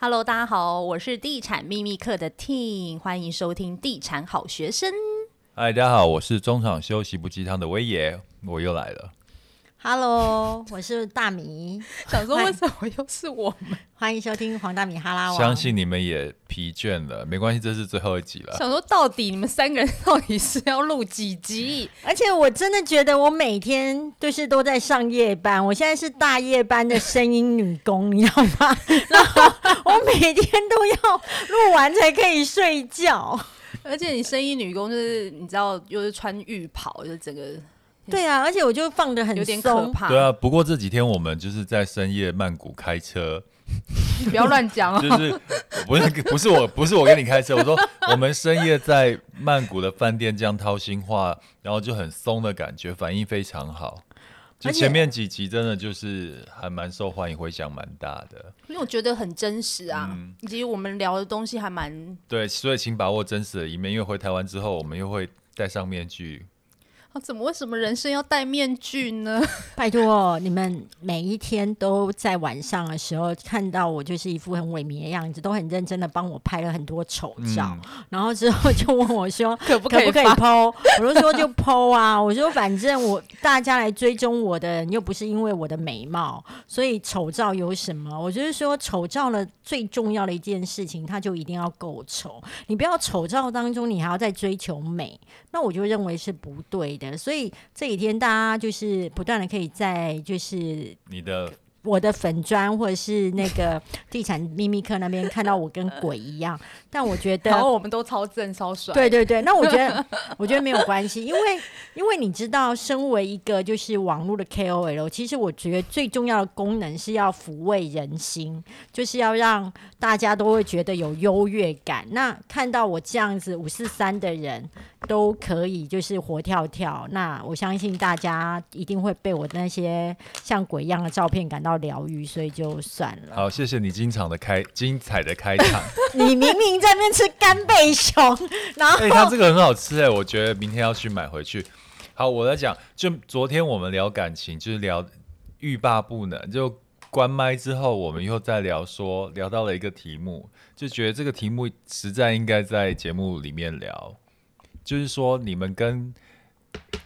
Hello，大家好，我是地产秘密课的 Team，欢迎收听地产好学生。嗨，大家好，我是中场休息不鸡汤的威爷，我又来了。Hello，我是大米。想说为什么又是我们？欢迎收听黄大米哈拉王。相信你们也疲倦了，没关系，这是最后一集了。想说到底你们三个人到底是要录几集？而且我真的觉得我每天就是都在上夜班，我现在是大夜班的声音女工，你知道吗？然后我每天都要录完才可以睡觉。而且你声音女工就是你知道，又是穿浴袍，就是整个。对啊，而且我就放的很，有点可怕。对啊，不过这几天我们就是在深夜曼谷开车，你 不要乱讲哦。就是不是不是我不是我跟你开车，我说我们深夜在曼谷的饭店这样掏心话，然后就很松的感觉，反应非常好。就前面几集真的就是还蛮受欢迎，回响蛮大的。因为我觉得很真实啊，嗯、以及我们聊的东西还蛮……对，所以请把握真实的一面，因为回台湾之后，我们又会戴上面具。啊，怎么为什么人生要戴面具呢？拜托你们每一天都在晚上的时候看到我，就是一副很萎靡的样子，都很认真的帮我拍了很多丑照，嗯、然后之后就问我说可不可以 po？我就说就 po 啊，我说反正我大家来追踪我的人又不是因为我的美貌，所以丑照有什么？我就是说丑照的最重要的一件事情，它就一定要够丑。你不要丑照当中你还要再追求美，那我就认为是不对的。所以这几天大家就是不断的可以在就是你的。我的粉砖或者是那个 地产秘密课那边看到我跟鬼一样，但我觉得，然后我们都超正超帅，对对对，那我觉得 我觉得没有关系，因为因为你知道，身为一个就是网络的 KOL，其实我觉得最重要的功能是要抚慰人心，就是要让大家都会觉得有优越感。那看到我这样子五四三的人都可以就是活跳跳，那我相信大家一定会被我那些像鬼一样的照片感到。疗愈，所以就算了。好，谢谢你经常的开精彩的开场。你明明在那边吃干贝熊，然后哎、欸，它这个很好吃哎，我觉得明天要去买回去。好，我来讲，就昨天我们聊感情，就是聊欲罢不能。就关麦之后，我们又在聊说，聊到了一个题目，就觉得这个题目实在应该在节目里面聊。就是说，你们跟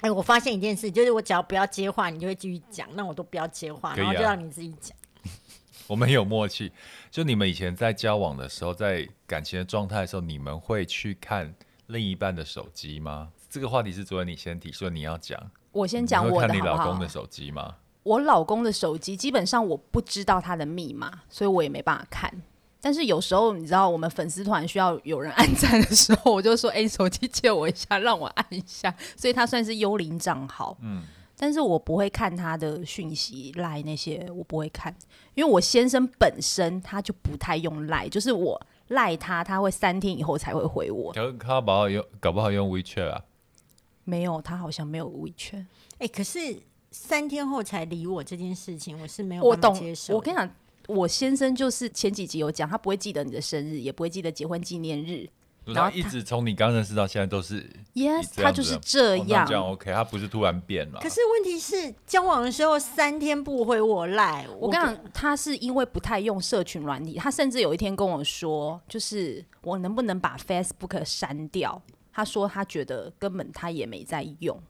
哎、欸，我发现一件事，就是我只要不要接话，你就会继续讲，那我都不要接话，然后就让你自己讲。我们有默契。就你们以前在交往的时候，在感情的状态的时候，你们会去看另一半的手机吗？这个话题是昨天你先提，所以你要讲。我先讲我的好不好？看你老公的手机吗？我老公的手机基本上我不知道他的密码，所以我也没办法看。但是有时候你知道，我们粉丝团需要有人按赞的时候，我就说：“哎、欸，手机借我一下，让我按一下。”所以他算是幽灵账号。嗯，但是我不会看他的讯息赖那些，我不会看，因为我先生本身他就不太用赖，就是我赖他，他会三天以后才会回我。他不好用，搞不好用 WeChat 啊？没有，他好像没有 WeChat。哎、欸，可是三天后才理我这件事情，我是没有办法接受。我懂，我跟你讲。我先生就是前几集有讲，他不会记得你的生日，也不会记得结婚纪念日，然后一直从你刚认识到现在都是，yes，他就是这样，哦、这样 OK，他不是突然变了。可是问题是，交往的时候三天不回我赖，我跟你讲，他是因为不太用社群软体，他甚至有一天跟我说，就是我能不能把 Facebook 删掉？他说他觉得根本他也没在用，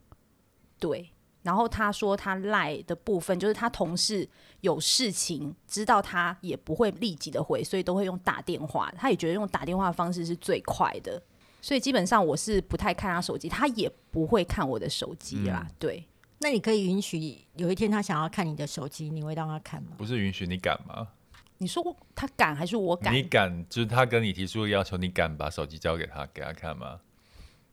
对。然后他说他赖的部分就是他同事有事情知道他也不会立即的回，所以都会用打电话。他也觉得用打电话的方式是最快的，所以基本上我是不太看他手机，他也不会看我的手机啦。嗯、对，那你可以允许有一天他想要看你的手机，你会让他看吗？不是允许，你敢吗？你说他敢还是我敢？你敢，就是他跟你提出的要求，你敢把手机交给他给他看吗？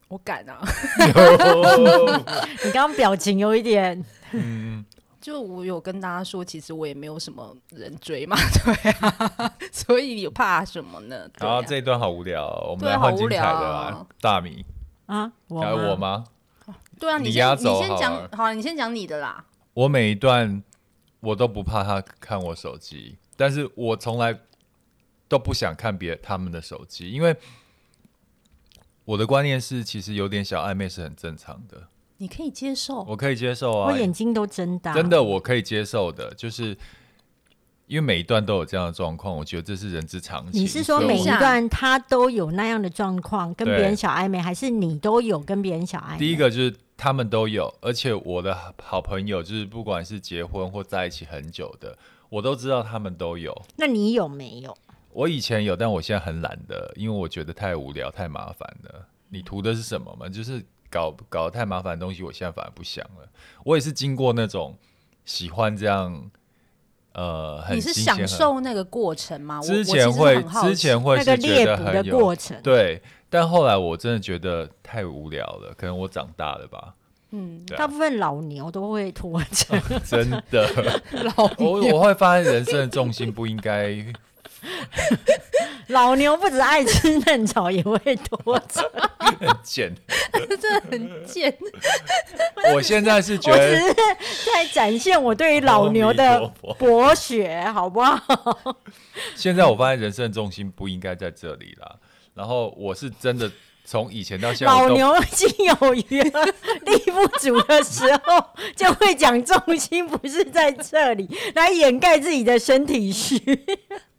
我敢啊！你刚刚表情有一点，嗯，就我有跟大家说，其实我也没有什么人追嘛，对啊，所以有怕什么呢？然后、啊、这一段好无聊、哦，我们来换精彩的啦，大米啊，我吗？我吗？对啊，你先你先讲，好，你先讲你的啦。我每一段我都不怕他看我手机，但是我从来都不想看别他们的手机，因为。我的观念是，其实有点小暧昧是很正常的。你可以接受，我可以接受啊。我眼睛都睁大，真的我可以接受的，就是因为每一段都有这样的状况，我觉得这是人之常情。你是说每一段他都有那样的状况，跟别人小暧昧，还是你都有跟别人小暧昧？第一个就是他们都有，而且我的好朋友就是不管是结婚或在一起很久的，我都知道他们都有。那你有没有？我以前有，但我现在很懒的，因为我觉得太无聊、太麻烦了。你图的是什么嘛？就是搞搞得太麻烦的东西，我现在反而不想了。我也是经过那种喜欢这样。呃，你是享受那个过程吗？之前会，之前会是觉得很有过程，对。但后来我真的觉得太无聊了，可能我长大了吧。嗯，啊、大部分老牛都会拖着，真的。老牛我我会发现人生的重心不应该。老牛不止爱吃嫩草，也会拖着。很贱，真的很贱。我现在是觉得，我只是在展现我对于老牛的博学，好不好？现在我发现人生的重心不应该在这里了。然后我是真的从以前到现在，老牛心有余力不足的时候，就会讲重心不是在这里，来掩盖自己的身体虚。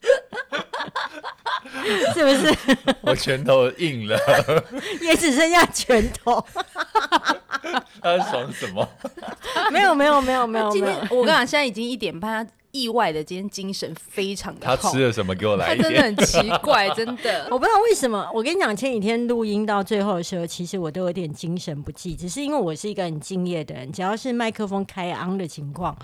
是不是？我拳头硬了，也只剩下拳头。他在爽什么？没有，没有，没有，没有。今天我跟你讲，现在已经一点半。意外的，今天精神非常的好。他吃了什么？给我来一点。他真的很奇怪，真的。我不知道为什么。我跟你讲，前几天录音到最后的时候，其实我都有点精神不济，只是因为我是一个很敬业的人，只要是麦克风开 on 的情况，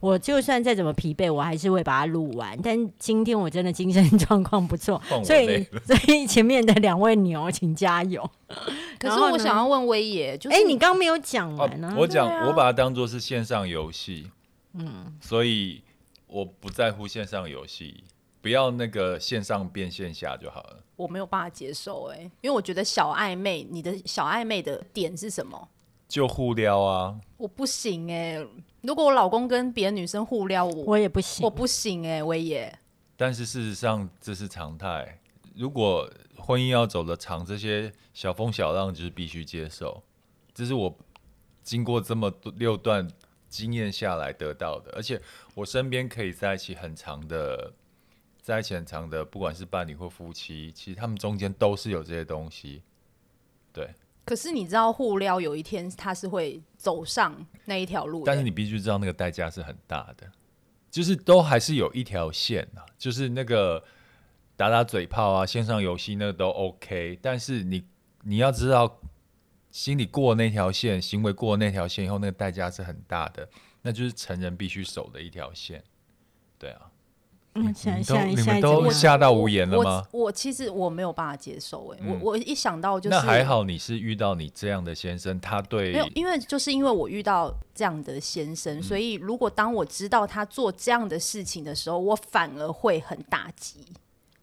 我就算再怎么疲惫，我还是会把它录完。但今天我真的精神状况不错，所以 所以前面的两位牛，请加油。可是我想要问威爷，就是，哎，你刚刚没有讲完呢？我讲，我把它当做是线上游戏，嗯，所以。我不在乎线上游戏，不要那个线上变线下就好了。我没有办法接受哎、欸，因为我觉得小暧昧，你的小暧昧的点是什么？就互撩啊！我不行哎、欸，如果我老公跟别的女生互撩，我我也不行，我不行哎、欸，威爷。但是事实上这是常态，如果婚姻要走得长，这些小风小浪就是必须接受。这是我经过这么多六段。经验下来得到的，而且我身边可以在一起很长的，在一起很长的，不管是伴侣或夫妻，其实他们中间都是有这些东西。对。可是你知道互撩有一天他是会走上那一条路，但是你必须知道那个代价是很大的，就是都还是有一条线啊，就是那个打打嘴炮啊，线上游戏那个都 OK，但是你你要知道。心里过那条线，行为过那条线以后，那个代价是很大的，那就是成人必须守的一条线。对啊，你们都吓到无言了吗？我，其实我没有办法接受、欸，哎、嗯，我我一想到就是，那还好你是遇到你这样的先生，他对，没有，因为就是因为我遇到这样的先生，嗯、所以如果当我知道他做这样的事情的时候，我反而会很打击。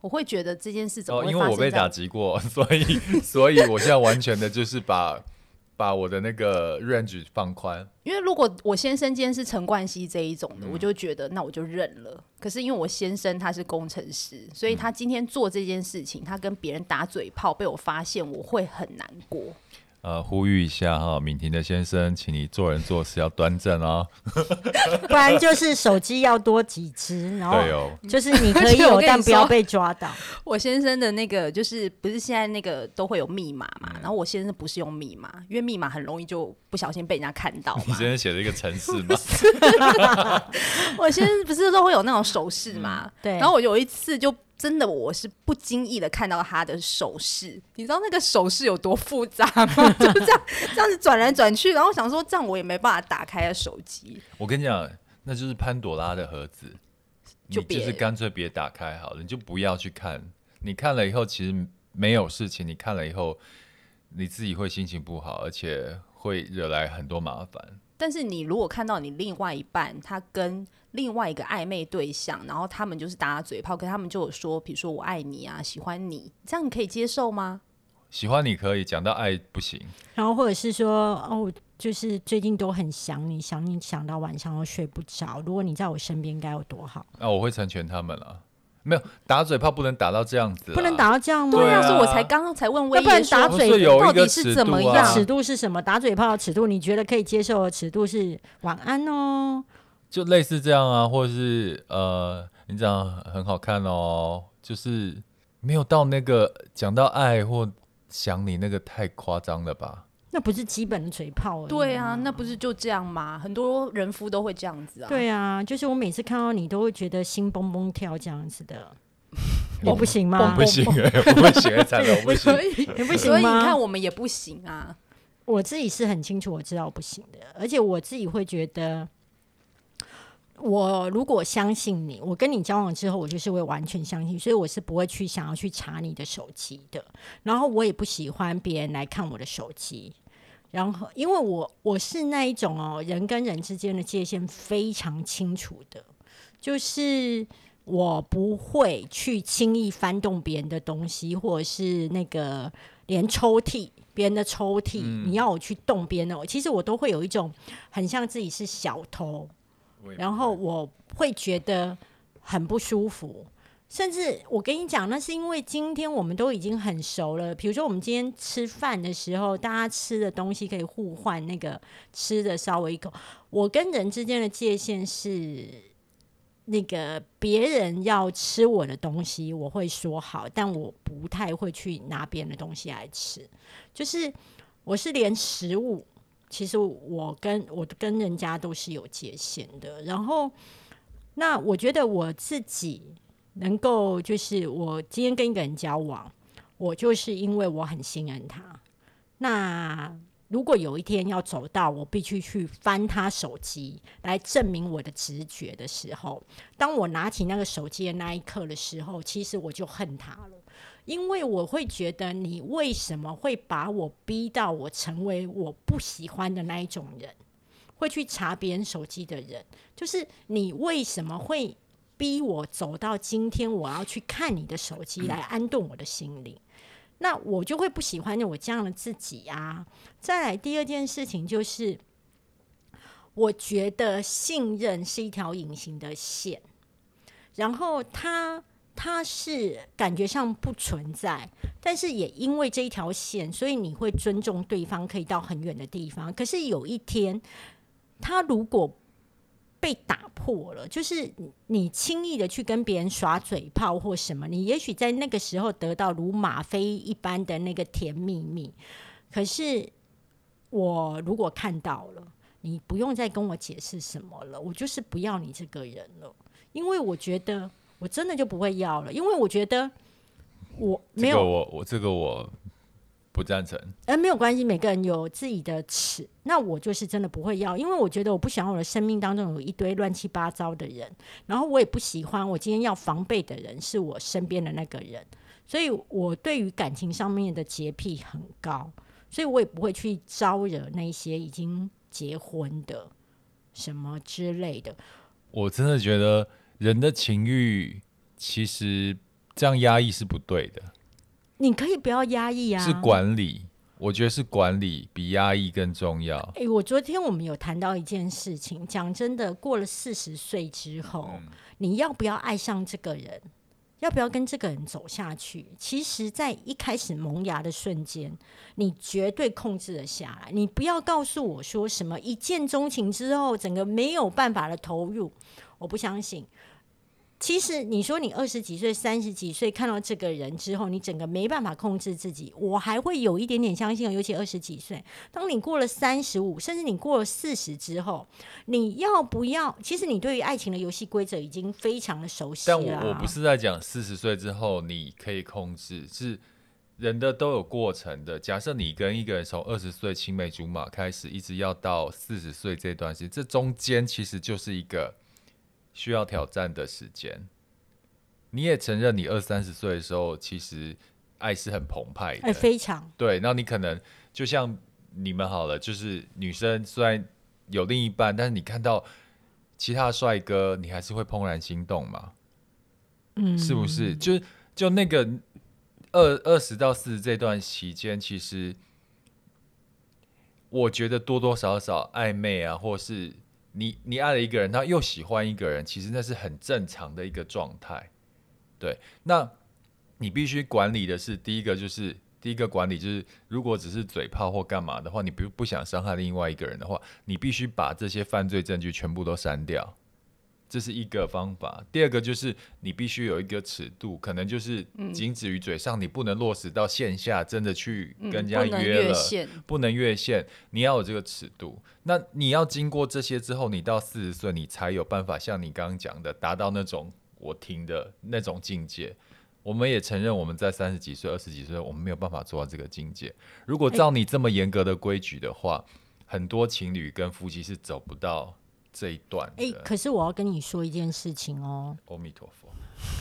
我会觉得这件事怎么？哦，因为我被打击过，所以所以我现在完全的就是把把我的那个 range 放宽。因为如果我先生今天是陈冠希这一种的，嗯、我就觉得那我就认了。可是因为我先生他是工程师，所以他今天做这件事情，他跟别人打嘴炮被我发现，我会很难过。呃，呼吁一下哈，敏婷的先生，请你做人做事要端正哦，不然就是手机要多几只，然后就是你可以有，但不要被抓到。我先生的那个就是不是现在那个都会有密码嘛？然后我先生不是用密码，因为密码很容易就不小心被人家看到。你先生写了一个程式吗？我先生不是都会有那种手势嘛？对。然后我有一次就。真的，我是不经意的看到他的手势，你知道那个手势有多复杂吗？就这样这样子转来转去，然后想说这样我也没办法打开手机。我跟你讲，那就是潘朵拉的盒子，就别就是干脆别打开好了，你就不要去看。你看了以后，其实没有事情。你看了以后，你自己会心情不好，而且会惹来很多麻烦。但是你如果看到你另外一半，他跟另外一个暧昧对象，然后他们就是打打嘴炮，可他们就有说，比如说我爱你啊，喜欢你，这样你可以接受吗？喜欢你可以，讲到爱不行。然后或者是说，哦，就是最近都很想你，想你想到晚上都睡不着。如果你在我身边，该有多好？那、啊、我会成全他们了。没有打嘴炮，不能打到这样子，不能打到这样吗？对啊，所以我才刚刚才问威爷，不然打嘴到底是怎么样？尺度是什么？打嘴炮的尺度，你觉得可以接受的尺度是晚安哦，就类似这样啊，或者是呃，你这样很好看哦，就是没有到那个讲到爱或想你那个太夸张了吧？那不是基本的嘴炮而已。对啊，那不是就这样吗？很多人夫都会这样子啊。对啊，就是我每次看到你都会觉得心蹦蹦跳这样子的。我不行吗？我不行哎，我不行，惨了，我不行。你不行吗？所以你看，我们也不行啊。我自己是很清楚，我知道我不行的，而且我自己会觉得，我如果相信你，我跟你交往之后，我就是会完全相信，所以我是不会去想要去查你的手机的。然后我也不喜欢别人来看我的手机。然后，因为我我是那一种哦，人跟人之间的界限非常清楚的，就是。我不会去轻易翻动别人的东西，或者是那个连抽屉，别人的抽屉，嗯、你要我去动别人的，其实我都会有一种很像自己是小偷，然后我会觉得很不舒服。甚至我跟你讲，那是因为今天我们都已经很熟了。比如说，我们今天吃饭的时候，大家吃的东西可以互换，那个吃的稍微一口。我跟人之间的界限是。那个别人要吃我的东西，我会说好，但我不太会去拿别人的东西来吃。就是我是连食物，其实我跟我跟人家都是有界限的。然后，那我觉得我自己能够，就是我今天跟一个人交往，我就是因为我很信任他。那。如果有一天要走到我必须去翻他手机来证明我的直觉的时候，当我拿起那个手机的那一刻的时候，其实我就恨他了，因为我会觉得你为什么会把我逼到我成为我不喜欢的那一种人，会去查别人手机的人，就是你为什么会逼我走到今天我要去看你的手机来安顿我的心灵？那我就会不喜欢我这样的自己啊！再来第二件事情就是，我觉得信任是一条隐形的线，然后他它是感觉上不存在，但是也因为这一条线，所以你会尊重对方可以到很远的地方。可是有一天，他如果被打破了，就是你轻易的去跟别人耍嘴炮或什么，你也许在那个时候得到如吗啡一般的那个甜蜜蜜。可是我如果看到了，你不用再跟我解释什么了，我就是不要你这个人了，因为我觉得我真的就不会要了，因为我觉得我没有这个我我这个我。不赞成，呃没有关系，每个人有自己的尺。那我就是真的不会要，因为我觉得我不想我的生命当中有一堆乱七八糟的人，然后我也不喜欢我今天要防备的人是我身边的那个人，所以我对于感情上面的洁癖很高，所以我也不会去招惹那些已经结婚的什么之类的。我真的觉得人的情欲其实这样压抑是不对的。你可以不要压抑啊！是管理，我觉得是管理比压抑更重要。哎、欸，我昨天我们有谈到一件事情，讲真的，过了四十岁之后，嗯、你要不要爱上这个人？要不要跟这个人走下去？其实，在一开始萌芽的瞬间，你绝对控制了下来。你不要告诉我说什么一见钟情之后，整个没有办法的投入，我不相信。其实你说你二十几岁、三十几岁看到这个人之后，你整个没办法控制自己，我还会有一点点相信。尤其二十几岁，当你过了三十五，甚至你过了四十之后，你要不要？其实你对于爱情的游戏规则已经非常的熟悉了。但我我不是在讲四十岁之后你可以控制，是人的都有过程的。假设你跟一个人从二十岁青梅竹马开始，一直要到四十岁这段时间，这中间其实就是一个。需要挑战的时间，你也承认，你二三十岁的时候，其实爱是很澎湃的，欸、非常对。那你可能就像你们好了，就是女生虽然有另一半，但是你看到其他帅哥，你还是会怦然心动嘛？嗯，是不是？就就那个二二十到四十这段期间，其实我觉得多多少少暧昧啊，或是。你你爱了一个人，他又喜欢一个人，其实那是很正常的一个状态。对，那你必须管理的是第一个，就是第一个管理就是，如果只是嘴炮或干嘛的话，你不不想伤害另外一个人的话，你必须把这些犯罪证据全部都删掉。这是一个方法。第二个就是你必须有一个尺度，可能就是仅止于嘴上，嗯、你不能落实到线下，真的去跟人家约了，嗯、不能越线，不能越线，你要有这个尺度。那你要经过这些之后，你到四十岁，你才有办法像你刚刚讲的，达到那种我听的那种境界。我们也承认，我们在三十几岁、二十几岁，我们没有办法做到这个境界。如果照你这么严格的规矩的话，欸、很多情侣跟夫妻是走不到这一段。哎、欸，可是我要跟你说一件事情哦。阿弥陀佛，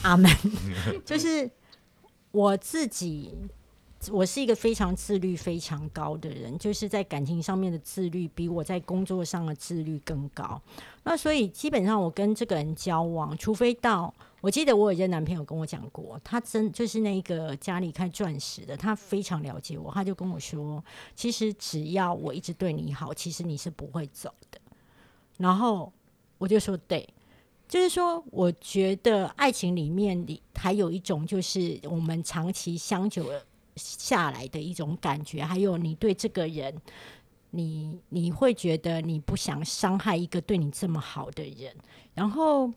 阿门。就是我自己，我是一个非常自律、非常高的人，就是在感情上面的自律，比我在工作上的自律更高。那所以基本上，我跟这个人交往，除非到。我记得我有一个男朋友跟我讲过，他真就是那个家里开钻石的，他非常了解我，他就跟我说，其实只要我一直对你好，其实你是不会走的。然后我就说，对，就是说，我觉得爱情里面里还有一种，就是我们长期相久下来的一种感觉，还有你对这个人，你你会觉得你不想伤害一个对你这么好的人，然后。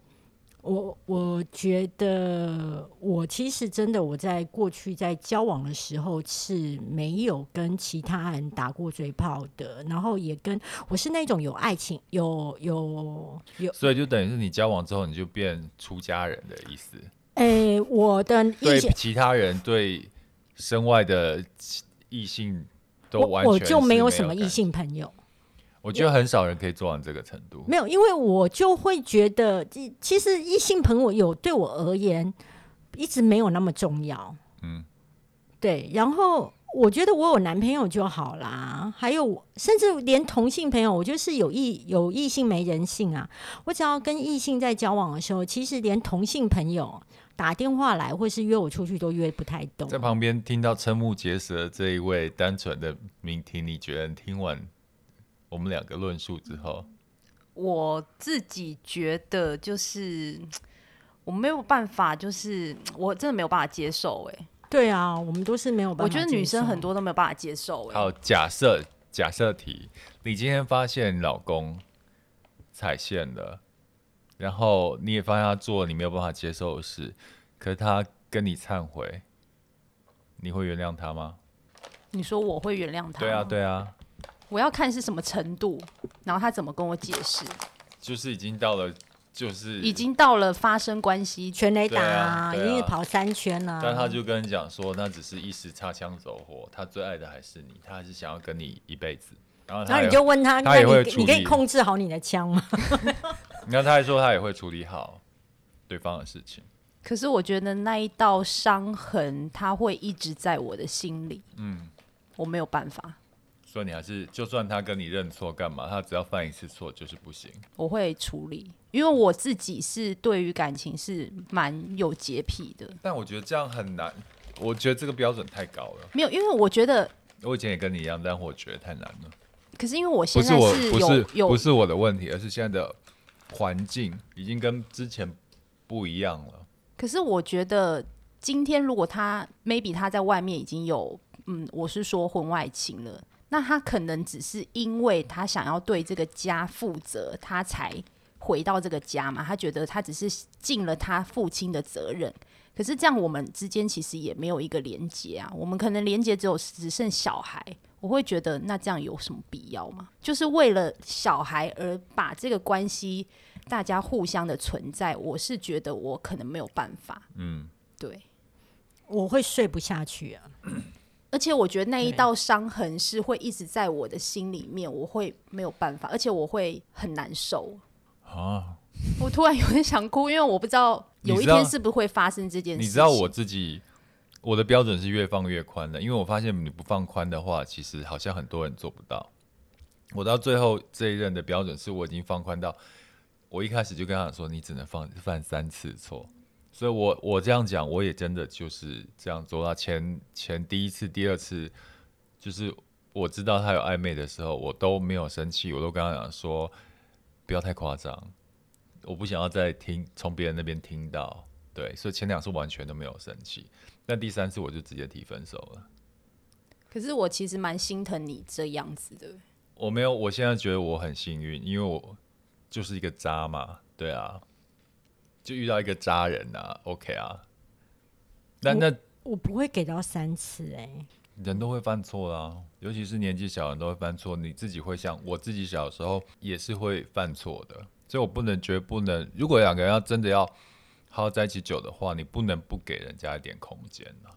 我我觉得，我其实真的，我在过去在交往的时候是没有跟其他人打过嘴炮的，然后也跟我是那种有爱情、有有有，所以就等于是你交往之后你就变出家人的意思。哎、欸，我的对其他人对身外的异性都完全我，我就没有什么异性朋友。我觉得很少人可以做到这个程度。没有，因为我就会觉得，其实异性朋友有对我而言一直没有那么重要。嗯，对。然后我觉得我有男朋友就好啦。还有，甚至连同性朋友，我就是有异有异性没人性啊。我只要跟异性在交往的时候，其实连同性朋友打电话来或是约我出去都约不太动。在旁边听到瞠目结舌这一位单纯的聆听，你觉得听完？我们两个论述之后，我自己觉得就是我没有办法，就是我真的没有办法接受。哎，对啊，我们都是没有办法。我觉得女生很多都没有办法接受。哎，好，假设假设题，你今天发现你老公踩线了，然后你也发现他做你没有办法接受的事，可是他跟你忏悔，你会原谅他吗？你说我会原谅他？对啊，对啊。我要看是什么程度，然后他怎么跟我解释。就是已经到了，就是已经到了发生关系，全雷达，啊啊、已经跑三圈了。但他就跟你讲说，那只是一时擦枪走火，他最爱的还是你，他还是想要跟你一辈子。然后他，然后你就问他，他也会你，你可以控制好你的枪吗？你看，他还说他也会处理好对方的事情。可是我觉得那一道伤痕，他会一直在我的心里。嗯，我没有办法。所以你还是，就算他跟你认错干嘛，他只要犯一次错就是不行。我会处理，因为我自己是对于感情是蛮有洁癖的。但我觉得这样很难，我觉得这个标准太高了。没有，因为我觉得我以前也跟你一样，但我觉得太难了。可是因为我现在是有不是我不是有不是我的问题，而是现在的环境已经跟之前不一样了。可是我觉得今天如果他 maybe 他在外面已经有嗯，我是说婚外情了。那他可能只是因为他想要对这个家负责，他才回到这个家嘛。他觉得他只是尽了他父亲的责任。可是这样，我们之间其实也没有一个连接啊。我们可能连接只有只剩小孩。我会觉得，那这样有什么必要吗？就是为了小孩而把这个关系大家互相的存在，我是觉得我可能没有办法。嗯，对，我会睡不下去啊。而且我觉得那一道伤痕是会一直在我的心里面，我会没有办法，而且我会很难受啊！我突然有点想哭，因为我不知道有一天是不是会发生这件事。你知道我自己，我的标准是越放越宽的，因为我发现你不放宽的话，其实好像很多人做不到。我到最后这一任的标准是我已经放宽到，我一开始就跟他说，你只能放犯三次错。所以我，我我这样讲，我也真的就是这样做到。前前第一次、第二次，就是我知道他有暧昧的时候，我都没有生气，我都跟他讲说，不要太夸张，我不想要再听从别人那边听到。对，所以前两次完全都没有生气，但第三次我就直接提分手了。可是我其实蛮心疼你这样子的。我没有，我现在觉得我很幸运，因为我就是一个渣嘛。对啊。就遇到一个渣人啊，OK 啊。那那我不会给到三次哎、欸。人都会犯错啦，尤其是年纪小的人都会犯错。你自己会想，我自己小时候也是会犯错的，所以我不能绝不能。如果两个人要真的要好好在一起久的话，你不能不给人家一点空间啊。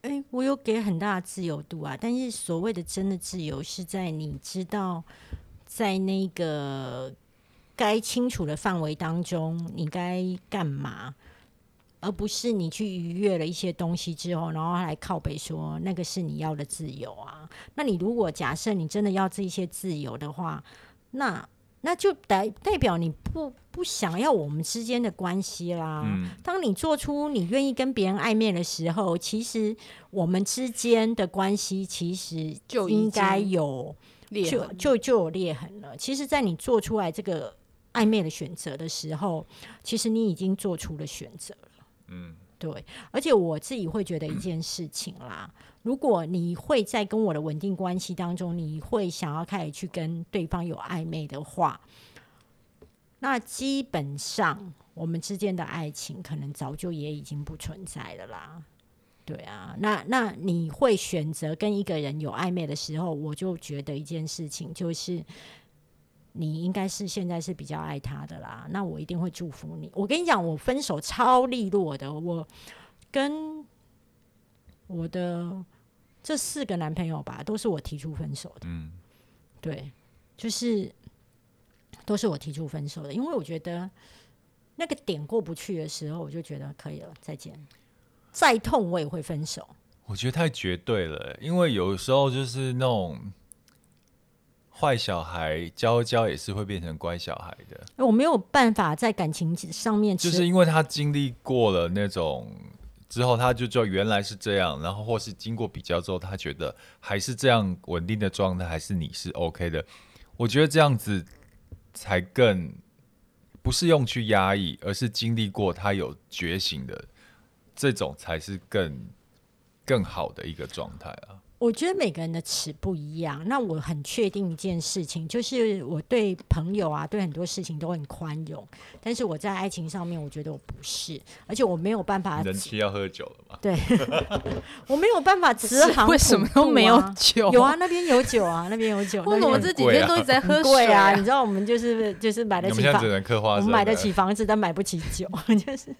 哎、欸，我有给很大的自由度啊，但是所谓的真的自由，是在你知道在那个该清楚的范围当中，你该干嘛。而不是你去逾越了一些东西之后，然后来靠北说那个是你要的自由啊。那你如果假设你真的要这些自由的话，那那就代代表你不不想要我们之间的关系啦。嗯。当你做出你愿意跟别人暧昧的时候，其实我们之间的关系其实就应该有就就就有裂痕了。其实，在你做出来这个暧昧的选择的时候，其实你已经做出了选择了。嗯，对，而且我自己会觉得一件事情啦，如果你会在跟我的稳定关系当中，你会想要开始去跟对方有暧昧的话，那基本上我们之间的爱情可能早就也已经不存在了啦。对啊，那那你会选择跟一个人有暧昧的时候，我就觉得一件事情就是。你应该是现在是比较爱他的啦，那我一定会祝福你。我跟你讲，我分手超利落的，我跟我的这四个男朋友吧，都是我提出分手的。嗯，对，就是都是我提出分手的，因为我觉得那个点过不去的时候，我就觉得可以了，再见。再痛我也会分手。我觉得太绝对了，因为有时候就是那种。坏小孩娇娇也是会变成乖小孩的。我没有办法在感情上面，就是因为他经历过了那种之后，他就知道原来是这样，然后或是经过比较之后，他觉得还是这样稳定的状态，还是你是 OK 的。我觉得这样子才更不是用去压抑，而是经历过他有觉醒的这种，才是更更好的一个状态啊。我觉得每个人的尺不一样。那我很确定一件事情，就是我对朋友啊，对很多事情都很宽容。但是我在爱情上面，我觉得我不是，而且我没有办法。人妻要喝酒了吗？对，我没有办法直行、啊。为什么都没有酒？有啊，那边有酒啊，那边有酒。为什么这几天都一直在喝水啊？你知道，我们就是就是买得起房，我们买得起房子，但买不起酒，就是。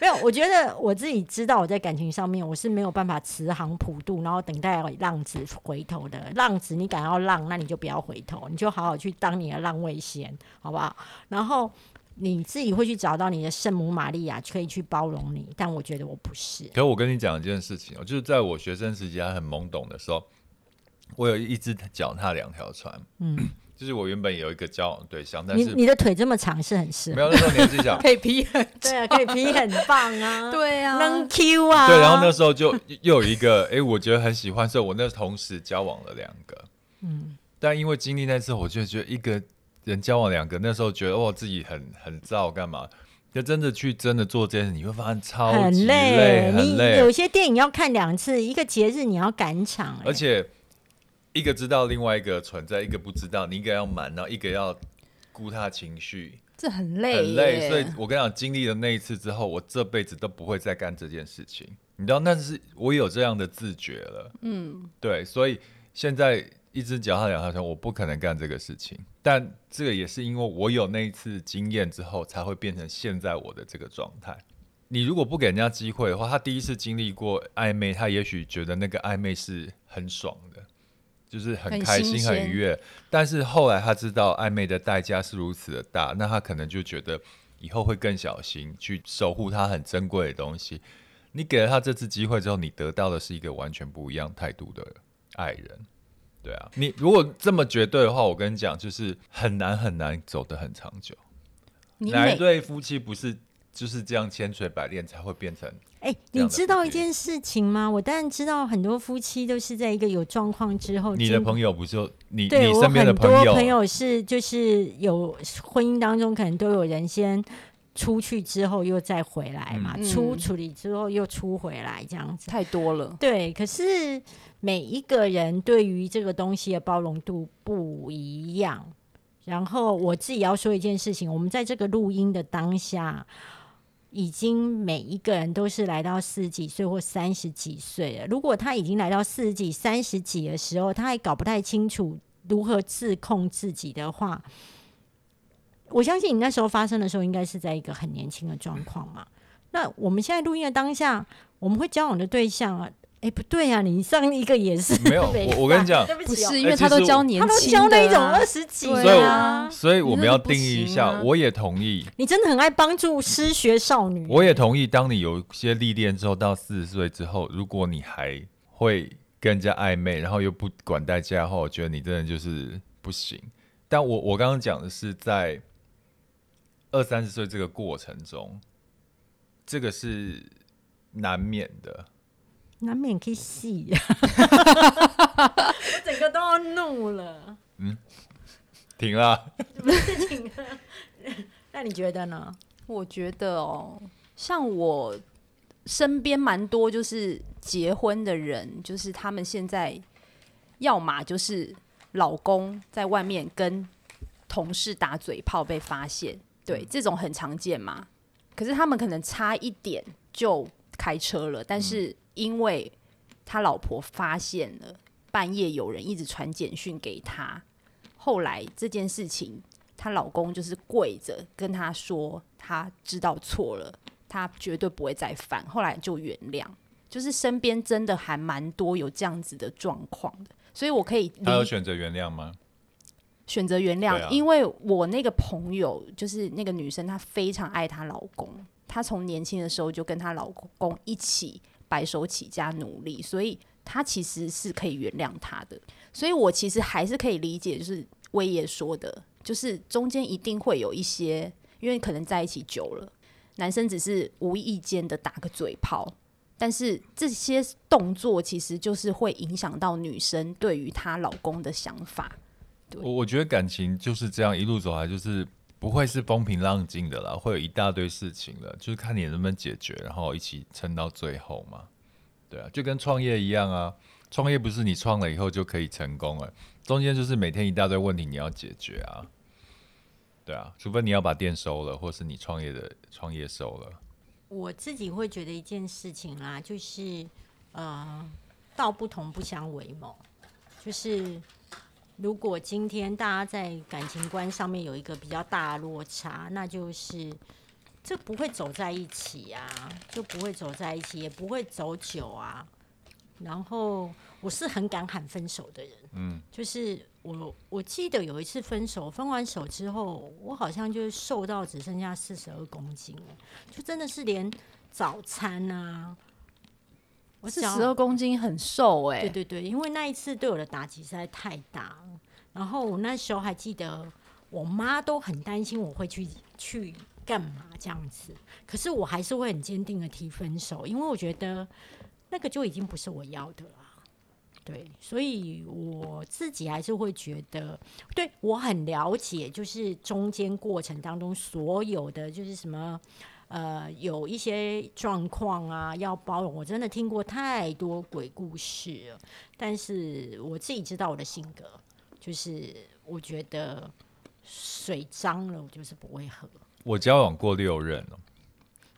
没有，我觉得我自己知道，我在感情上面我是没有办法慈航普渡，然后等待浪子回头的。浪子，你敢要浪，那你就不要回头，你就好好去当你的浪味仙，好不好？然后你自己会去找到你的圣母玛利亚，可以去包容你。但我觉得我不是。可我跟你讲一件事情哦，就是在我学生时期还很懵懂的时候，我有一只脚踏两条船。嗯。就是我原本有一个交往对象，但是你，你的腿这么长是很适合，没有那时候年纪小，可以劈很对啊，可以劈很棒啊，对啊，能 Q 啊，对，然后那时候就又有一个，哎、欸，我觉得很喜欢，所以我那同时交往了两个，嗯，但因为经历那次，我就觉得一个人交往两个，那时候觉得哦自己很很燥，干嘛？就真的去真的做这件事，你会发现超级累，累很累。你有些电影要看两次，一个节日你要赶场，而且。一个知道另外一个存在，一个不知道。你一个要瞒，然后一个要顾他情绪，这很累，很累。所以我跟你讲，经历了那一次之后，我这辈子都不会再干这件事情。你知道，那是我有这样的自觉了。嗯，对。所以现在一只脚踏两条船，我不可能干这个事情。但这个也是因为我有那一次经验之后，才会变成现在我的这个状态。你如果不给人家机会的话，他第一次经历过暧昧，他也许觉得那个暧昧是很爽的。就是很开心很，很愉悦，但是后来他知道暧昧的代价是如此的大，那他可能就觉得以后会更小心去守护他很珍贵的东西。你给了他这次机会之后，你得到的是一个完全不一样态度的爱人。对啊，你如果这么绝对的话，我跟你讲，就是很难很难走得很长久。哪一对夫妻不是？就是这样千锤百炼才会变成。哎、欸，你知道一件事情吗？我当然知道，很多夫妻都是在一个有状况之后。你的朋友不就你？对，你身边的朋友，我很多朋友是就是有婚姻当中可能都有人先出去之后又再回来嘛，嗯、出处理之后又出回来这样子，太多了。对，可是每一个人对于这个东西的包容度不一样。然后我自己要说一件事情，我们在这个录音的当下，已经每一个人都是来到四十几岁或三十几岁了。如果他已经来到四十几、三十几的时候，他还搞不太清楚如何自控自己的话，我相信你那时候发生的时候，应该是在一个很年轻的状况嘛。那我们现在录音的当下，我们会交往的对象啊。哎，不对呀、啊，你上一个也是没有。我我跟你讲，不是因为他都教年轻、啊，他都教那一种二十几岁啊。所以我们要定义一下，我也同意。你真的很爱帮助失学少女。我也同意，当你有一些历练之后，到四十岁之后，如果你还会跟人家暧昧，然后又不管代价的话，我觉得你真的就是不行。但我我刚刚讲的是在二三十岁这个过程中，这个是难免的。难免去戏呀我，整个都要怒了。嗯，停了，不是停了。那你觉得呢？我觉得哦，像我身边蛮多就是结婚的人，就是他们现在要么就是老公在外面跟同事打嘴炮被发现，对，这种很常见嘛。可是他们可能差一点就开车了，但是。因为他老婆发现了半夜有人一直传简讯给他，后来这件事情，她老公就是跪着跟她说，他知道错了，他绝对不会再犯，后来就原谅。就是身边真的还蛮多有这样子的状况的，所以我可以。他有选择原谅吗？选择原谅，啊，因为我那个朋友就是那个女生，她非常爱她老公，她从年轻的时候就跟她老公一起。白手起家努力，所以他其实是可以原谅他的。所以我其实还是可以理解，就是威爷说的，就是中间一定会有一些，因为可能在一起久了，男生只是无意间的打个嘴炮，但是这些动作其实就是会影响到女生对于她老公的想法。我我觉得感情就是这样一路走来，就是。不会是风平浪静的啦，会有一大堆事情的，就是看你能不能解决，然后一起撑到最后嘛。对啊，就跟创业一样啊，创业不是你创了以后就可以成功了，中间就是每天一大堆问题你要解决啊。对啊，除非你要把店收了，或是你创业的创业收了。我自己会觉得一件事情啦，就是呃，道不同不相为谋，就是。如果今天大家在感情观上面有一个比较大的落差，那就是这不会走在一起啊，就不会走在一起，也不会走久啊。然后我是很敢喊分手的人，嗯，就是我我记得有一次分手，分完手之后，我好像就是瘦到只剩下四十二公斤了，就真的是连早餐啊。我是十二公斤，很瘦哎、欸。对对对，因为那一次对我的打击实在太大了。然后我那时候还记得，我妈都很担心我会去去干嘛这样子。可是我还是会很坚定的提分手，因为我觉得那个就已经不是我要的了。对，所以我自己还是会觉得，对，我很了解，就是中间过程当中所有的就是什么。呃，有一些状况啊，要包容。我真的听过太多鬼故事了，但是我自己知道我的性格，就是我觉得水脏了，我就是不会喝。我交往过六任了，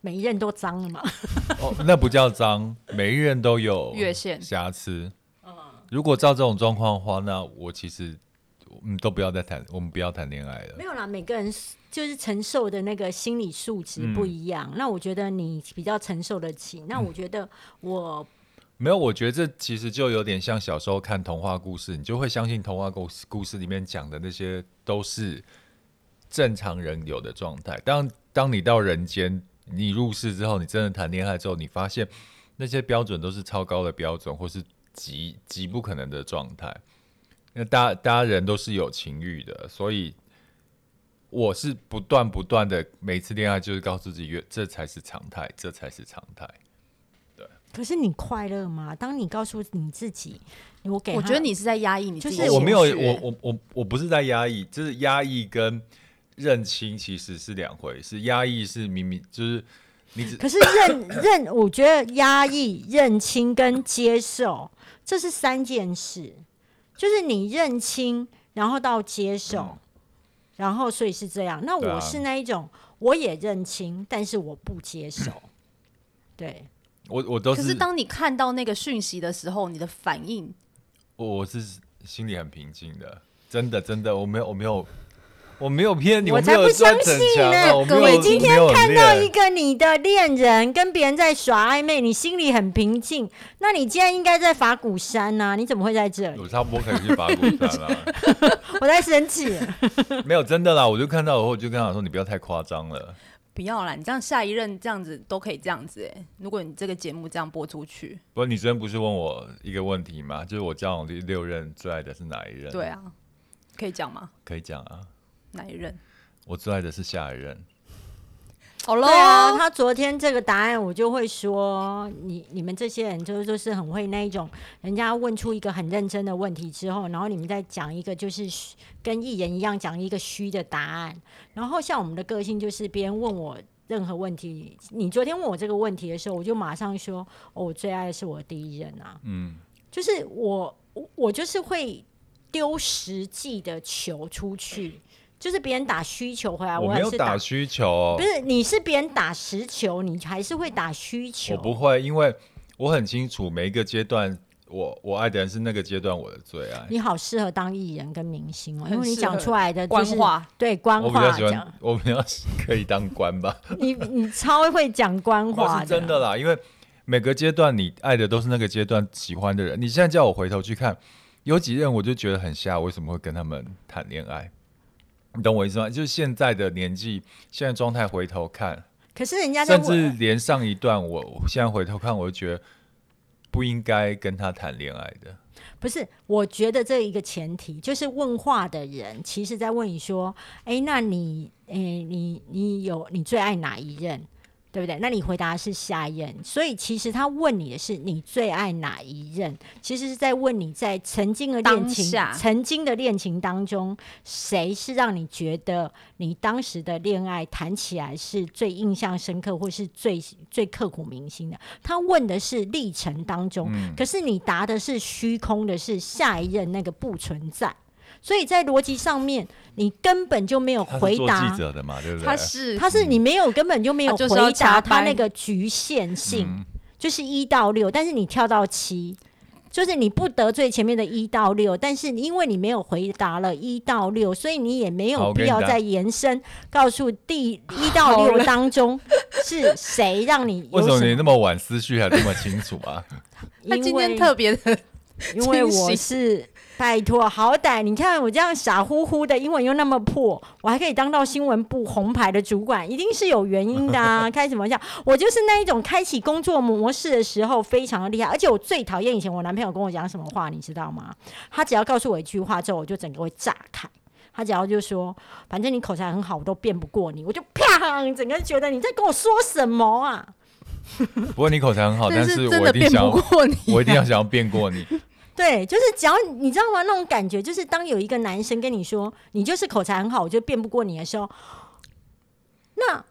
每一任都脏了吗？哦，那不叫脏，每一任都有越线瑕疵。如果照这种状况的话，那我其实。嗯，都不要再谈，我们不要谈恋爱了。没有啦，每个人就是承受的那个心理素质不一样。嗯。那我觉得你比较承受得起。那我觉得我没有，我觉得这其实就有点像小时候看童话故事，你就会相信童话故事故事里面讲的那些都是正常人有的状态。当当你到人间，你入世之后，你真的谈恋爱之后，你发现那些标准都是超高的标准，或是极极不可能的状态。那大家大家人都是有情欲的，所以我是不断不断的每次恋爱就是告诉自己，这才是常态，这才是常态。对。可是你快乐吗？当你告诉你自己，我给，我觉得你是在压抑你自己。就是我没有，我我我我不是在压抑，就是压抑跟认清其实是两回事。压抑是明明就是你只，可是认认，我觉得压抑、认清跟接受，这是三件事。就是你认清，然后到接受，然后所以是这样。那我是那一种，我也认清，但是我不接受。对，我我都是。可是当你看到那个讯息的时候，你的反应，我是心里很平静的，真的真的，我没有我没有。我没有骗你，我才不相信呢！各位，今天看到一个你的恋人跟别人在耍暧昧，你心里很平静，那你今天应该在法鼓山呐、啊？你怎么会在这里？我差不多可以去法鼓山了。我在生气。没有真的啦，我就看到以后，我就跟他说：“你不要太夸张了。”不要啦，你这样下一任这样子都可以这样子哎、欸。如果你这个节目这样播出去，不过你昨天不是问我一个问题吗？就是我交往第六任最爱的是哪一任？对啊，可以讲吗？可以讲啊。哪一任？我最爱的是下一任。好了，对啊，他昨天这个答案，我就会说，你你们这些人就是就是很会那一种，人家问出一个很认真的问题之后，然后你们再讲一个就是跟艺人一样讲一个虚的答案。然后像我们的个性就是，别人问我任何问题，你昨天问我这个问题的时候，我就马上说，哦，我最爱的是我第一任啊。嗯，就是我我就是会丢实际的球出去。就是别人打需求回来，我没有打需求哦。不是，你是别人打实球，你还是会打需求。我不会，因为我很清楚每一个阶段，我我爱的人是那个阶段我的最爱。你好适合当艺人跟明星哦，因为你讲出来的就是官话，对官话。我比较喜欢，我比较可以当官吧。你你超会讲官话，是真的啦。因为每个阶段你爱的都是那个阶段喜欢的人。你现在叫我回头去看，有几任我就觉得很瞎，为什么会跟他们谈恋爱？你懂我意思吗？就是现在的年纪，现在状态回头看，可是人家甚至连上一段我，我现在回头看，我就觉得不应该跟他谈恋爱的。不是，我觉得这一个前提就是问话的人，其实在问你说：“哎、欸，那你，哎、欸，你，你有你最爱哪一任？”对不对？那你回答是下一任，所以其实他问你的是你最爱哪一任？其实是在问你在曾经的恋情、曾经的恋情当中，谁是让你觉得你当时的恋爱谈起来是最印象深刻，或是最最刻骨铭心的？他问的是历程当中，嗯、可是你答的是虚空的，是下一任那个不存在。所以在逻辑上面，你根本就没有回答。他是记者的嘛，对不对？他是，他是你没有，根本就没有回答他那个局限性，嗯、就是一到六，但是你跳到七，就是你不得罪前面的一到六，但是因为你没有回答了一到六，所以你也没有必要再延伸，告诉第一到六当中是谁让你？为什么你那么晚思绪还这么清楚啊？他今天特别的，因为我是。拜托，好歹你看我这样傻乎乎的，英文又那么破，我还可以当到新闻部红牌的主管，一定是有原因的啊！开什么玩笑？我就是那一种开启工作模式的时候非常的厉害，而且我最讨厌以前我男朋友跟我讲什么话，你知道吗？他只要告诉我一句话之后，我就整个会炸开。他只要就说，反正你口才很好，我都辩不过你，我就啪，整个觉得你在跟我说什么啊？不过你口才很好，但是我一定想要，我一定要想要辩过你。对，就是只要你知道吗？那种感觉就是，当有一个男生跟你说你就是口才很好，我就辩不过你的时候，那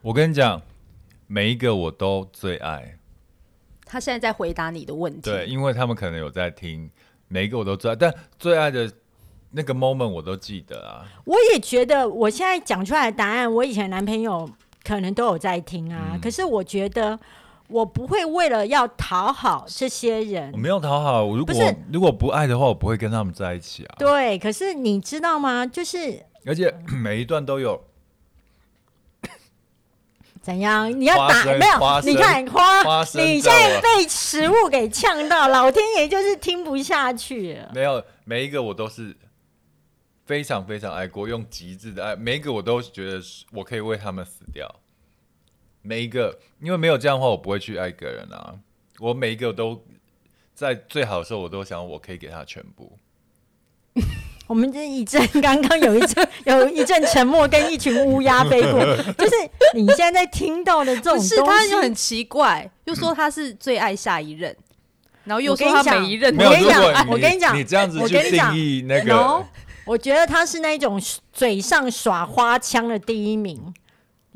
我跟你讲，每一个我都最爱。他现在在回答你的问题，对，因为他们可能有在听，每一个我都最爱，但最爱的那个 moment 我都记得啊。我也觉得，我现在讲出来的答案，我以前男朋友可能都有在听啊。嗯、可是我觉得。我不会为了要讨好这些人，我没有讨好。如果不如果不爱的话，我不会跟他们在一起啊。对，可是你知道吗？就是而且每一段都有 怎样？你要打没有？你看花，花你现在被食物给呛到，老天爷就是听不下去了。没有，每一个我都是非常非常爱过，用极致的爱，每一个我都觉得我可以为他们死掉。每一个，因为没有这样的话，我不会去爱一个人啊。我每一个都在最好的时候，我都想我可以给他全部。我们这一阵刚刚有一阵有一阵沉默，跟一群乌鸦飞过，就是你现在在听到的这种东西，他就很奇怪，又说他是最爱下一任，然后又说他每一任。我跟你讲，我跟你讲，你这样子去定义那个，我觉得他是那种嘴上耍花枪的第一名。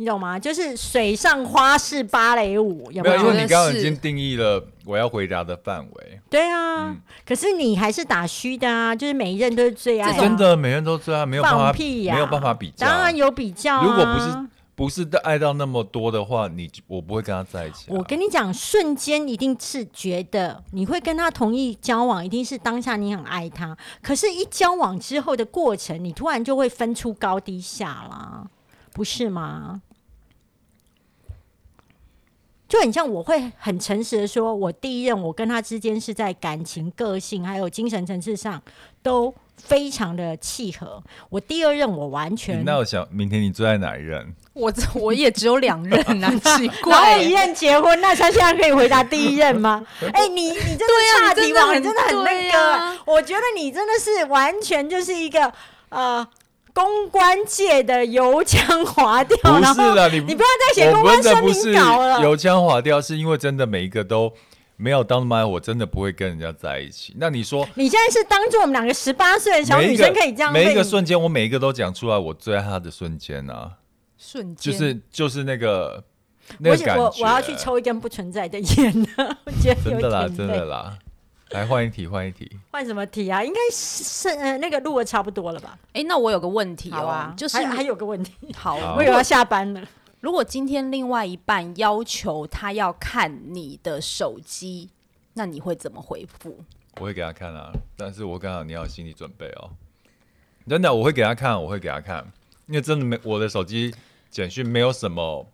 你懂吗？就是水上花式芭蕾舞，有没有？没有，因为你刚刚已经定义了我要回答的范围。对啊，嗯、可是你还是打虚的啊，就是每一任都是最爱、啊，真的，每任都最爱，没有办法放屁呀、啊，没有办法比较，当然有比较、啊。如果不是不是爱到那么多的话，你我不会跟他在一起、啊。我跟你讲，瞬间一定是觉得你会跟他同意交往，一定是当下你很爱他，可是，一交往之后的过程，你突然就会分出高低下啦，不是吗？就很像，我会很诚实的说，我第一任我跟他之间是在感情、个性还有精神层次上都非常的契合。我第二任我完全……那我想明天你最爱哪一任？我我也只有两任啊，奇怪，一任结婚，那他现在可以回答第一任吗？哎、欸，你你这个岔题网？你真的很那个，啊、我觉得你真的是完全就是一个呃。公关界的油腔滑调，不是了，你你不要再写公关声明稿了。油腔滑调是因为真的每一个都没有当妈，我真的不会跟人家在一起。那你说，你现在是当做我们两个十八岁的小女生可以这样每？每一个瞬间，我每一个都讲出来，我最爱他的瞬间啊！瞬间就是就是那个那个感觉。我我要去抽一根不存在的烟了，我觉得真的啦，真的啦。来换一题，换一题，换什么题啊？应该是呃那个录的差不多了吧？哎、欸，那我有个问题哦，啊、就是还，还有个问题，好，我以为要下班了。如果今天另外一半要求他要看你的手机，那你会怎么回复？我会给他看啊，但是我刚好你要有心理准备哦。真的，我会给他看，我会给他看，因为真的没我的手机简讯没有什么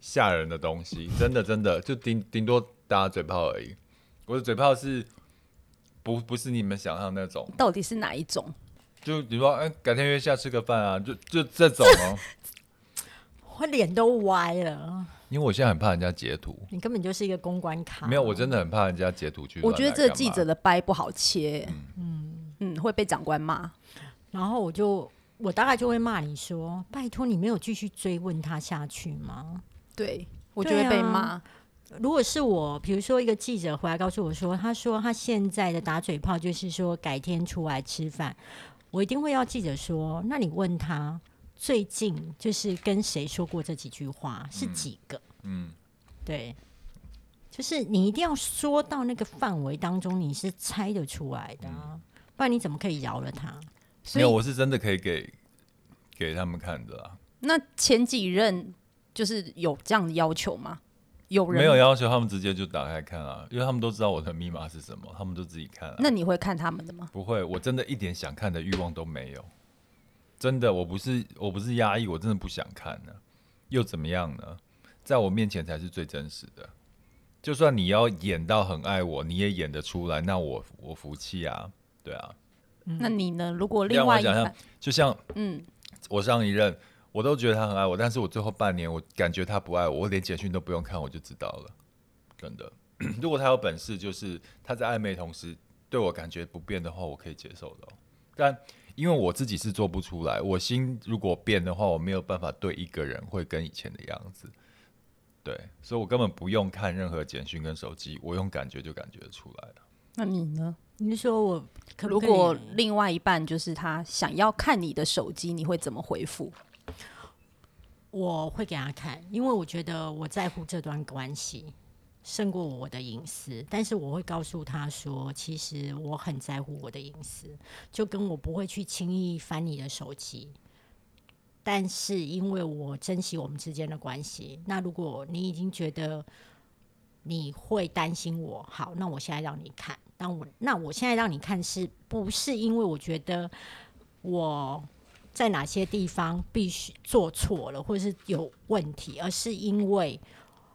吓人的东西，真的真的就顶顶多打嘴炮而已。我的嘴炮是。不不是你们想象那种，到底是哪一种？就比如说，哎、欸，改天约下吃个饭啊，就就这 种哦。我脸都歪了，因为我现在很怕人家截图。你根本就是一个公关卡。没有，我真的很怕人家截图去。我觉得这个记者的掰不好切，嗯嗯，会被长官骂。然后我就我大概就会骂你说：“拜托，你没有继续追问他下去吗？”对，我就会被骂。如果是我，比如说一个记者回来告诉我说，他说他现在的打嘴炮就是说改天出来吃饭，我一定会要记者说，那你问他最近就是跟谁说过这几句话是几个？嗯，对，就是你一定要说到那个范围当中，你是猜得出来的，啊，不然你怎么可以饶了他？没有，我是真的可以给给他们看的啊。那前几任就是有这样的要求吗？有人没有要求他们直接就打开看啊，因为他们都知道我的密码是什么，他们都自己看啊。那你会看他们的吗？不会，我真的一点想看的欲望都没有。真的，我不是我不是压抑，我真的不想看呢。又怎么样呢？在我面前才是最真实的。就算你要演到很爱我，你也演得出来，那我我服气啊。对啊。那你呢？如果另外一个，就像嗯，我上一任。我都觉得他很爱我，但是我最后半年我感觉他不爱我，我连简讯都不用看我就知道了，真的。如果他有本事，就是他在暧昧同时对我感觉不变的话，我可以接受的。但因为我自己是做不出来，我心如果变的话，我没有办法对一个人会跟以前的样子。对，所以我根本不用看任何简讯跟手机，我用感觉就感觉得出来了。那你呢？你说我可可，如果另外一半就是他想要看你的手机，你会怎么回复？我会给他看，因为我觉得我在乎这段关系胜过我的隐私。但是我会告诉他说，其实我很在乎我的隐私，就跟我不会去轻易翻你的手机。但是因为我珍惜我们之间的关系，那如果你已经觉得你会担心我，好，那我现在让你看。当我那我现在让你看，是不是因为我觉得我？在哪些地方必须做错了，或者是有问题，而是因为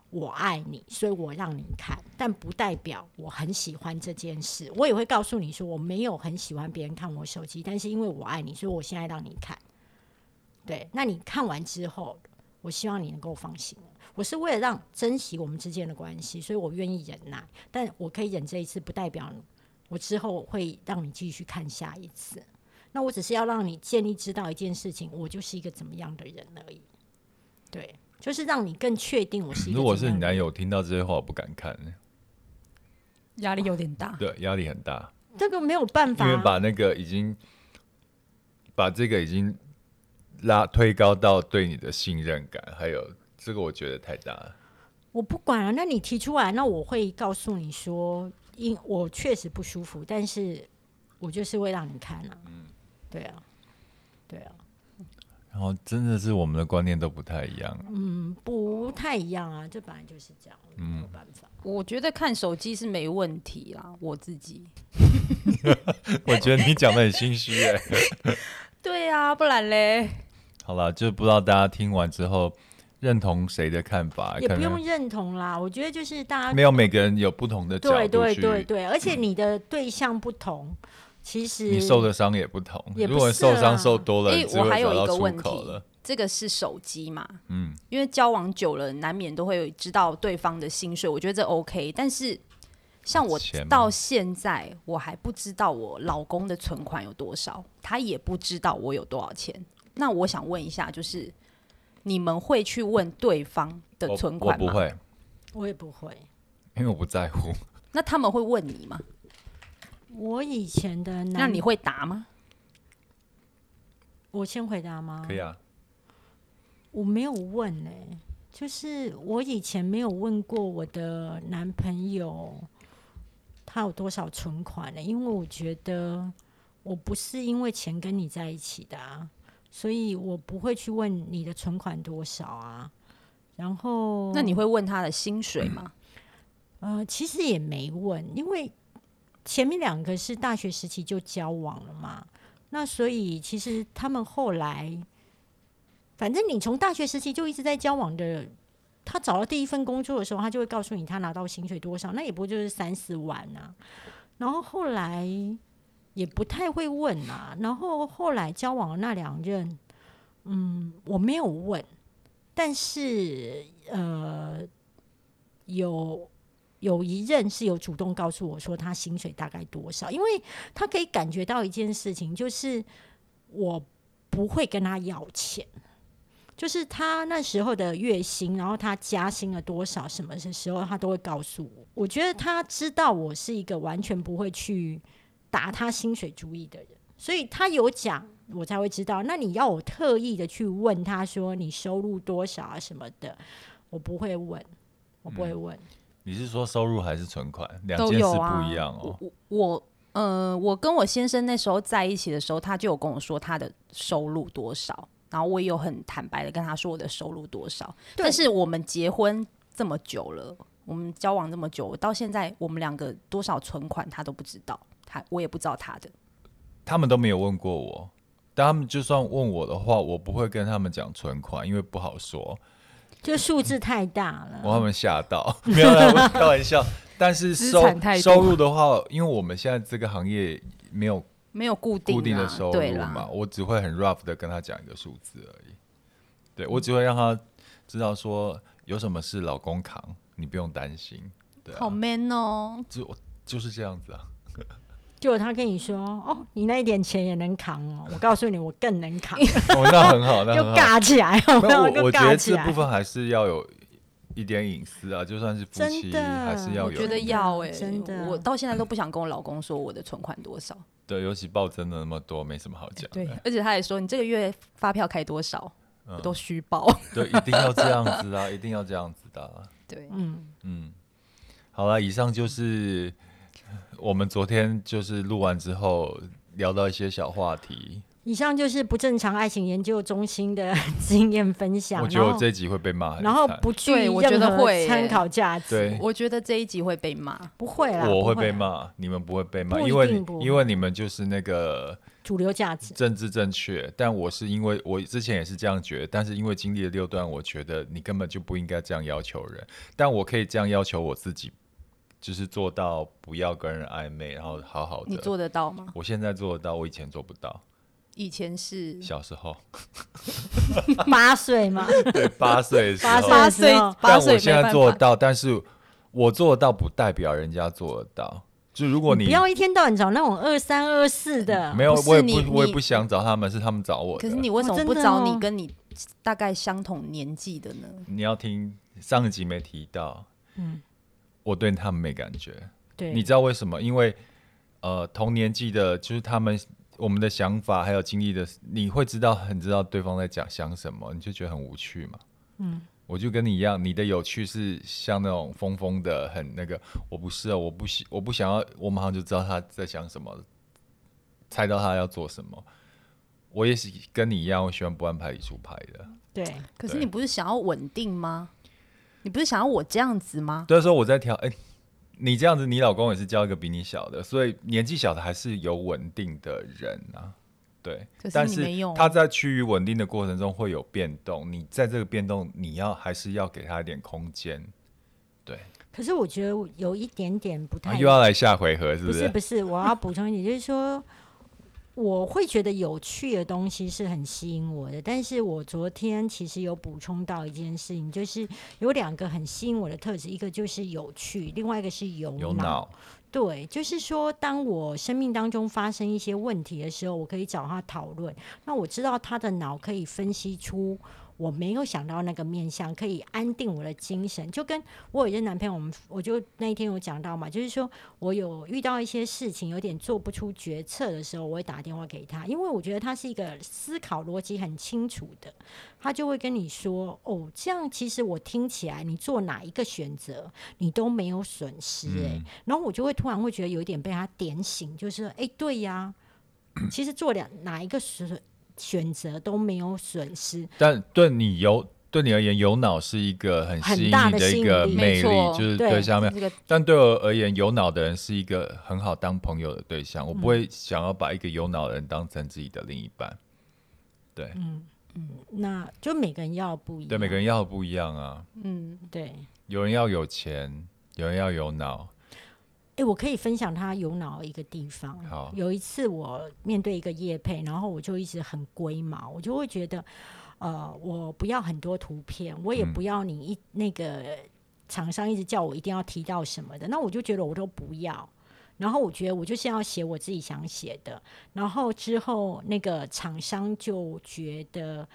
我爱你，所以我让你看，但不代表我很喜欢这件事。我也会告诉你说，我没有很喜欢别人看我手机，但是因为我爱你，所以我现在让你看。对，那你看完之后，我希望你能够放心。我是为了让珍惜我们之间的关系，所以我愿意忍耐，但我可以忍这一次，不代表我之后会让你继续看下一次。那我只是要让你建立知道一件事情，我就是一个怎么样的人而已。对，就是让你更确定我是一个。如果是你男友听到这些话，我不敢看，压力有点大。对，压力很大。这个没有办法，因为把那个已经把这个已经拉推高到对你的信任感，还有这个我觉得太大了。我不管了，那你提出来，那我会告诉你说，因我确实不舒服，但是我就是会让你看啊。嗯，对啊，对啊。然后真的是我们的观念都不太一样。嗯，不太一样啊，这本来就是这样，没有办法。嗯，我觉得看手机是没问题啦，我自己。我觉得你讲的很心虚哎。对呀，啊，不然嘞。好了，就不知道大家听完之后认同谁的看法，也不用认同啦。我觉得就是大家没有每个人有不同的角度。对对对对，而且你的对象不同。其实你受的伤也不同，也不是啊，如果受伤受多了，欸，我还有一个问题了，这个是手机嘛？嗯，因为交往久了，难免都会知道对方的薪水，我觉得这 OK。但是像我到现在，我还不知道我老公的存款有多少，他也不知道我有多少钱。那我想问一下，就是你们会去问对方的存款吗？我，我不会，我也不会，因为我不在乎。那他们会问你吗？我以前的男，那你会答吗？我先回答吗？可以啊。我没有问呢、欸，就是我以前没有问过我的男朋友他有多少存款呢、欸，因为我觉得我不是因为钱跟你在一起的啊，所以我不会去问你的存款多少啊。然后，那你会问他的薪水吗？呃，其实也没问，因为。前面两个是大学时期就交往了嘛，那所以其实他们后来，反正你从大学时期就一直在交往的，他找到第一份工作的时候，他就会告诉你他拿到薪水多少，那也不就是三四万啊。然后后来也不太会问啊，然后后来交往的那两任，嗯，我没有问，但是呃有。有一任是有主动告诉我说他薪水大概多少，因为他可以感觉到一件事情，就是我不会跟他要钱，就是他那时候的月薪，然后他加薪了多少，什么的时候他都会告诉我。我觉得他知道我是一个完全不会去打他薪水主意的人，所以他有讲，我才会知道。那你要我特意的去问他说你收入多少啊什么的，我不会问，我不会问。嗯你是说收入还是存款？两件事不一样哦。我我呃，我跟我先生那时候在一起的时候，他就有跟我说他的收入多少，然后我也有很坦白的跟他说我的收入多少。但是我们结婚这么久了，我们交往这么久，到现在我们两个多少存款他都不知道，他我也不知道他的。他们都没有问过我，但他们就算问我的话，我不会跟他们讲存款，因为不好说。就数字太大了，我他们吓到，没有啦，开玩笑。但是收收入的话，因为我们现在这个行业没有没有固定固定的收入嘛，我只会很 rough 的跟他讲一个数字而已。对，我只会让他知道说有什么事老公扛，你不用担心。对啊，好 man 哦，就就是这样子啊。就他跟你说哦，你那一点钱也能扛哦，我告诉你，我更能扛。哦，那很好，那很好。就尬起来，有没有？我我觉得这部分还是要有一点隐私啊，就算是夫妻，还是要有。我觉得要哎、欸，真的。我到现在都不想跟我老公说我的存款多少。对，尤其报真的那么多，没什么好讲。对，而且他也说你这个月发票开多少，嗯、我都虚报。对，一定要这样子啊，一定要这样子的、啊。对，嗯嗯。好了，以上就是。我们昨天就是录完之后聊到一些小话题。以上就是不正常爱情研究中心的经验分享。我觉得我这一集会被骂，然后不具任何参考价值。对，我觉得这一集会被骂，不会啦，我会被骂，你们不会被骂，因为因为你们就是那个主流价值，政治正确。但我是因为我之前也是这样觉得，但是因为经历了六段，我觉得你根本就不应该这样要求人，但我可以这样要求我自己。就是做到不要跟人暧昧，然后好好的。你做得到吗？我现在做得到，我以前做不到。以前是小时候，八岁吗？对，八岁的时候。八岁，但我现在做得到，但是我做得到不代表人家做得到。就如果你，你不要一天到晚找那种二三二四的，没有，我也不，我也不想找他们，是他们找我的。可是你为什么不找你跟你大概相同年纪的呢？你要听上一集没提到，嗯。我对他们没感觉，对，你知道为什么？因为，呃，同年纪的，就是他们我们的想法还有经历的，你会知道很知道对方在讲想什么，你就觉得很无趣嘛。嗯，我就跟你一样，你的有趣是像那种疯疯的，很那个，我不是啊，我不喜，我不想要，我马上就知道他在想什么，猜到他要做什么。我也是跟你一样，我喜欢不按牌理出牌的。对，可是你不是想要稳定吗？你不是想要我这样子吗？对，所以我在调，哎、欸。你这样子，你老公也是交一个比你小的，所以年纪小的还是有稳定的人啊，对。但是他在趋于稳定的过程中会有变动，你在这个变动，你要还是要给他一点空间，对。可是我觉得有一点点不太、啊。又要来下回合是不是？不是不是，我要补充一点，就是说。我会觉得有趣的东西是很吸引我的，但是我昨天其实有补充到一件事情，就是有两个很吸引我的特质，一个就是有趣，另外一个是有脑。有脑。对，就是说，当我生命当中发生一些问题的时候，我可以找他讨论，那我知道他的脑可以分析出。我没有想到那个面相可以安定我的精神，就跟我有一个男朋友，我们我就那一天有讲到嘛，就是说我有遇到一些事情，有点做不出决策的时候，我会打电话给他，因为我觉得他是一个思考逻辑很清楚的，他就会跟你说，哦，这样其实我听起来你做哪一个选择你都没有损失诶、欸。嗯、然后我就会突然会觉得有一点被他点醒，就是哎、欸，对呀，其实做两哪一个选选择都没有损失，但对你有对你而言，有脑是一个很吸引你的一个魅力，就是对象面。对但对我而言，有脑的人是一个很好当朋友的对象。嗯、我不会想要把一个有脑的人当成自己的另一半。对，嗯嗯，那就每个人要不一样，对，每个人要不一样啊。嗯，对，有人要有钱，有人要有脑。哎，我可以分享他有脑的一个地方。有一次我面对一个叶配，然后我就一直很龟毛，我就会觉得，呃，我不要很多图片，我也不要你一那个厂商一直叫我一定要提到什么的，那我就觉得我都不要。然后我觉得我就是要写我自己想写的。然后之后那个厂商就觉得。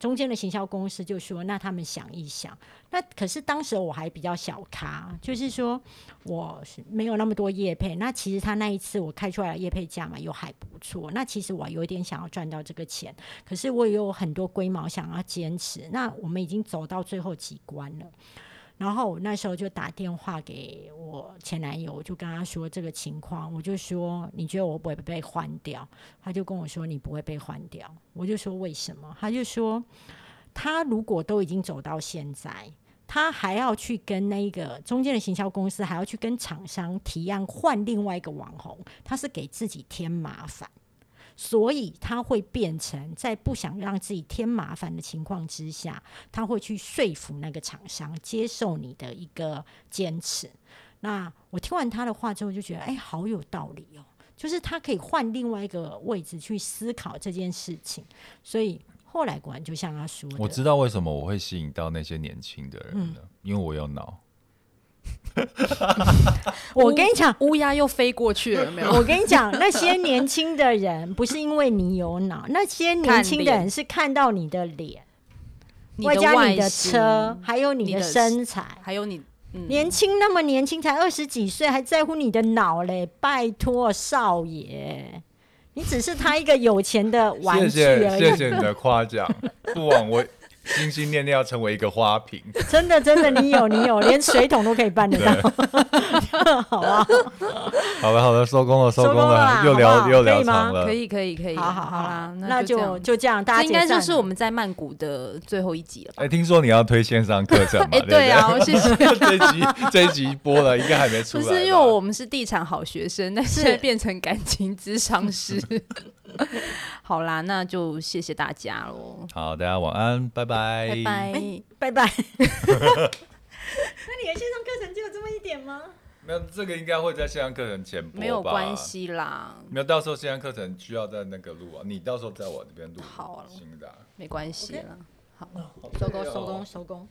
中间的行销公司就说：“那他们想一想。那可是当时我还比较小咖，就是说我没有那么多业配。那其实他那一次我开出来的业配价嘛，又还不错。那其实我有点想要赚到这个钱，可是我也有很多龟毛想要坚持。那我们已经走到最后几关了。”然后我那时候就打电话给我前男友，我就跟他说这个情况，我就说，你觉得我不会被换掉？他就跟我说，你不会被换掉。我就说为什么？他就说他如果都已经走到现在，他还要去跟那个中间的行销公司，还要去跟厂商提案换另外一个网红，他是给自己添麻烦。所以他会变成在不想让自己添麻烦的情况之下，他会去说服那个厂商接受你的一个坚持。那我听完他的话之后，就觉得哎，好有道理哦。就是他可以换另外一个位置去思考这件事情。所以后来果然就像他说的，我知道为什么我会吸引到那些年轻的人了，嗯、因为我有脑。我跟你讲，乌鸦又飞过去了，没有？我跟你讲，那些年轻的人不是因为你有脑，那些年轻的人是看到你的脸，外加你的车，还有你的身材，还有你、嗯、年轻那么年轻，才二十几岁，还在乎你的脑嘞？拜托，少爷，你只是他一个有钱的玩具而已。谢谢，谢谢你的夸奖，不枉我。心心念念要成为一个花瓶，真的真的，你有你有，连水桶都可以办得到，好啊，好了好了，收工了收工了，又聊又聊长了，可以可以可以，好好好啦，那就就这样，大家应该就是我们在曼谷的最后一集了。哎，听说你要推线上课程嘛？哎，对啊，谢谢。这一集这一集播了，应该还没出来。不是因为我们是地产好学生，但是。变成感情咨商师。好啦，那就谢谢大家喽。好，大家晚安，拜拜，拜拜，拜拜。那你的线上课程只有这么一点吗？没有，这个应该会在线上课程前播吧？没有关系啦，没有，到时候线上课程需要在那个录啊，你到时候在我这边录。好，新的，没关系了。好，收工，收工，收工。